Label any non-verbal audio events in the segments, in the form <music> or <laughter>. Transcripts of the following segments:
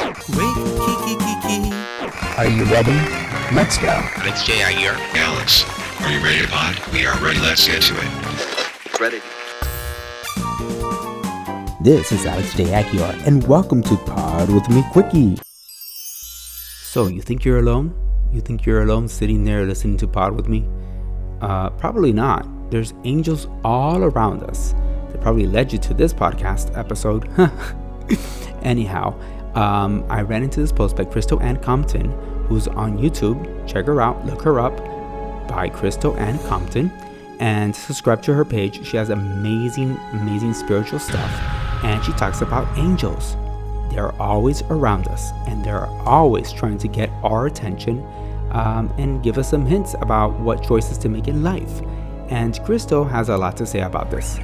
Wait, Kiki Kiki. Are you ready? Let's go. Alex J. Aguiar. Alex, are you ready to pod? We are ready. Let's get to it. Ready. This is Alex J. Aguiar, and welcome to Pod with Me Quickie. So, you think you're alone? You think you're alone sitting there listening to Pod with me? Uh, probably not. There's angels all around us. They probably led you to this podcast episode. <laughs> Anyhow, um, I ran into this post by Crystal Ann Compton, who's on YouTube. Check her out, look her up by Crystal Ann Compton, and subscribe to her page. She has amazing, amazing spiritual stuff, and she talks about angels. They're always around us, and they're always trying to get our attention um, and give us some hints about what choices to make in life. And Crystal has a lot to say about this.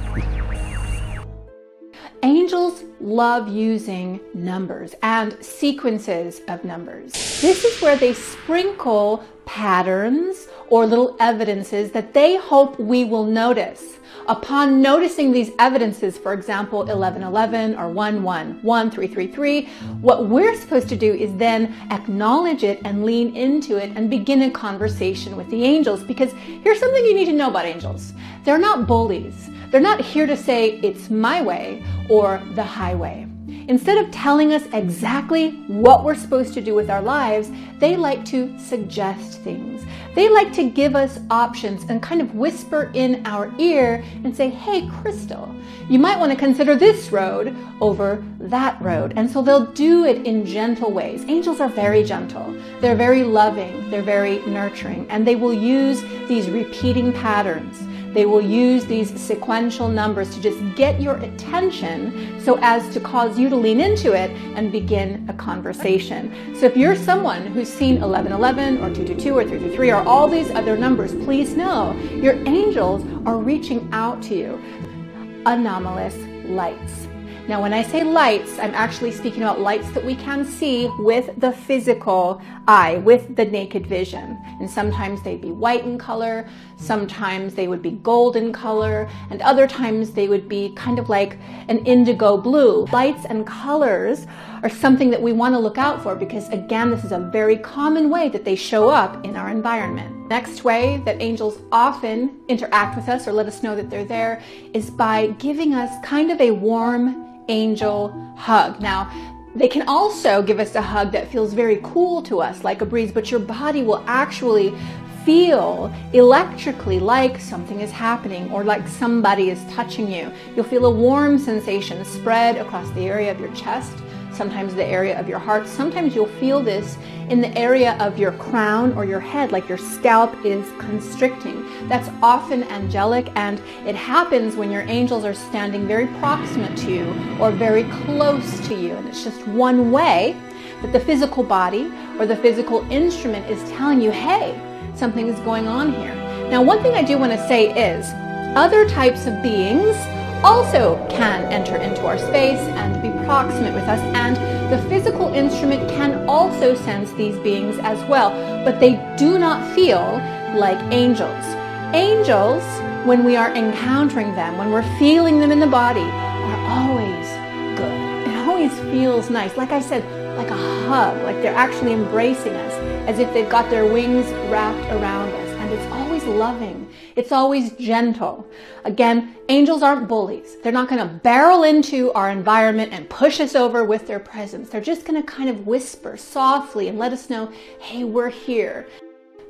Love using numbers and sequences of numbers. This is where they sprinkle patterns or little evidences that they hope we will notice. Upon noticing these evidences, for example, 1111 or 111333, what we're supposed to do is then acknowledge it and lean into it and begin a conversation with the angels. Because here's something you need to know about angels they're not bullies. They're not here to say it's my way or the highway. Instead of telling us exactly what we're supposed to do with our lives, they like to suggest things. They like to give us options and kind of whisper in our ear and say, Hey, Crystal, you might want to consider this road over that road. And so they'll do it in gentle ways. Angels are very gentle, they're very loving, they're very nurturing, and they will use these repeating patterns they will use these sequential numbers to just get your attention so as to cause you to lean into it and begin a conversation. So if you're someone who's seen 1111 or 222 or 333 or all these other numbers, please know your angels are reaching out to you. Anomalous lights. Now, when I say lights, I'm actually speaking about lights that we can see with the physical eye, with the naked vision. And sometimes they'd be white in color, sometimes they would be gold in color, and other times they would be kind of like an indigo blue. Lights and colors are something that we want to look out for because, again, this is a very common way that they show up in our environment. Next way that angels often interact with us or let us know that they're there is by giving us kind of a warm, angel hug. Now, they can also give us a hug that feels very cool to us, like a breeze, but your body will actually feel electrically like something is happening or like somebody is touching you. You'll feel a warm sensation spread across the area of your chest sometimes the area of your heart. Sometimes you'll feel this in the area of your crown or your head, like your scalp is constricting. That's often angelic, and it happens when your angels are standing very proximate to you or very close to you. And it's just one way that the physical body or the physical instrument is telling you, hey, something is going on here. Now, one thing I do want to say is other types of beings also can enter into our space and be proximate with us, and the physical instrument can also sense these beings as well, but they do not feel like angels. Angels, when we are encountering them, when we're feeling them in the body, are always good. It always feels nice. Like I said, like a hug, like they're actually embracing us, as if they've got their wings wrapped around us. Loving. It's always gentle. Again, angels aren't bullies. They're not going to barrel into our environment and push us over with their presence. They're just going to kind of whisper softly and let us know, hey, we're here.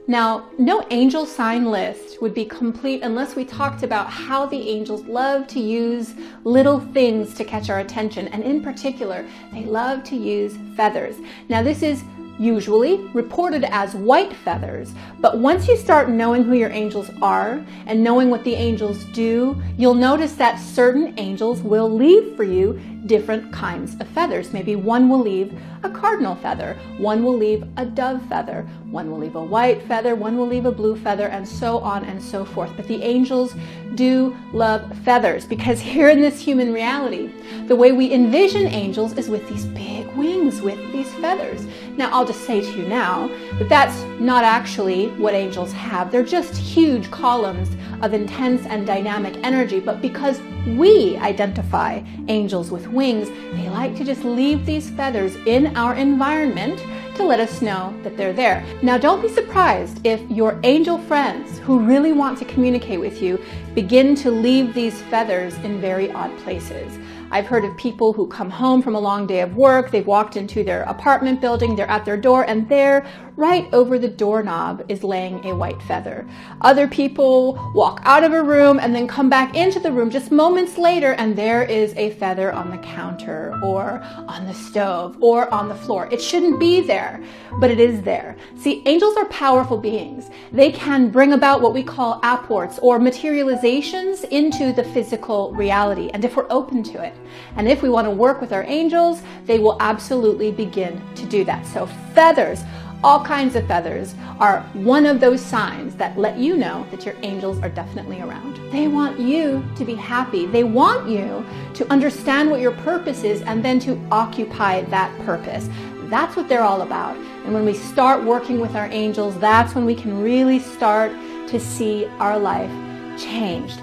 Now, no angel sign list would be complete unless we talked about how the angels love to use little things to catch our attention. And in particular, they love to use feathers. Now, this is usually reported as white feathers. But once you start knowing who your angels are and knowing what the angels do, you'll notice that certain angels will leave for you different kinds of feathers. Maybe one will leave a cardinal feather, one will leave a dove feather, one will leave a white feather, one will leave a blue feather, and so on and so forth. But the angels do love feathers because <laughs> here in this human reality, the way we envision angels is with these big wings, with these feathers. Now, I'll just say to you now that that's not actually what angels have. They're just huge columns of intense and dynamic energy, but because we identify angels with wings, they like to just leave these feathers in our environment to let us know that they're there. Now, don't be surprised if your angel friends who really want to communicate with you begin to leave these feathers in very odd places. I've heard of people who come home from a long day of work, they've walked into their apartment building, they're at their door, and there, right over the doorknob, is laying a white feather. Other people walk out of a room and then come back into the room just moments later, and there is a feather on the counter or on the stove or on the floor. It shouldn't be there, but it is there. See, angels are powerful beings. They can bring about what we call apports or materializations into the physical reality, and if we're open to it. And if we want to work with our angels, they will absolutely begin to do that. So, feathers, all kinds of feathers, are one of those signs that let you know that your angels are definitely around. They want you to be happy. They want you to understand what your purpose is and then to occupy that purpose. That's what they're all about. And when we start working with our angels, that's when we can really start to see our life changed.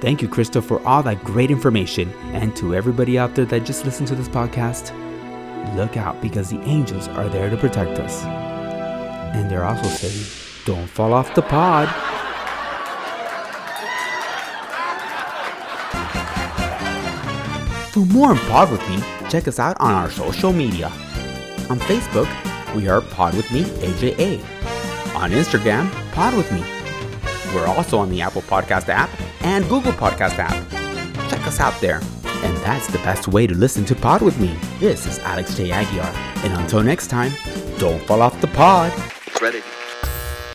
Thank you, Crystal, for all that great information. And to everybody out there that just listened to this podcast, look out because the angels are there to protect us. And they're also saying, don't fall off the pod. For more on Pod With Me, check us out on our social media. On Facebook, we are Pod With Me AJA. On Instagram, Pod With Me. We're also on the Apple Podcast app and Google Podcast app. Check us out there. And that's the best way to listen to Pod with me. This is Alex J. Aguiar. And until next time, don't fall off the pod. Ready.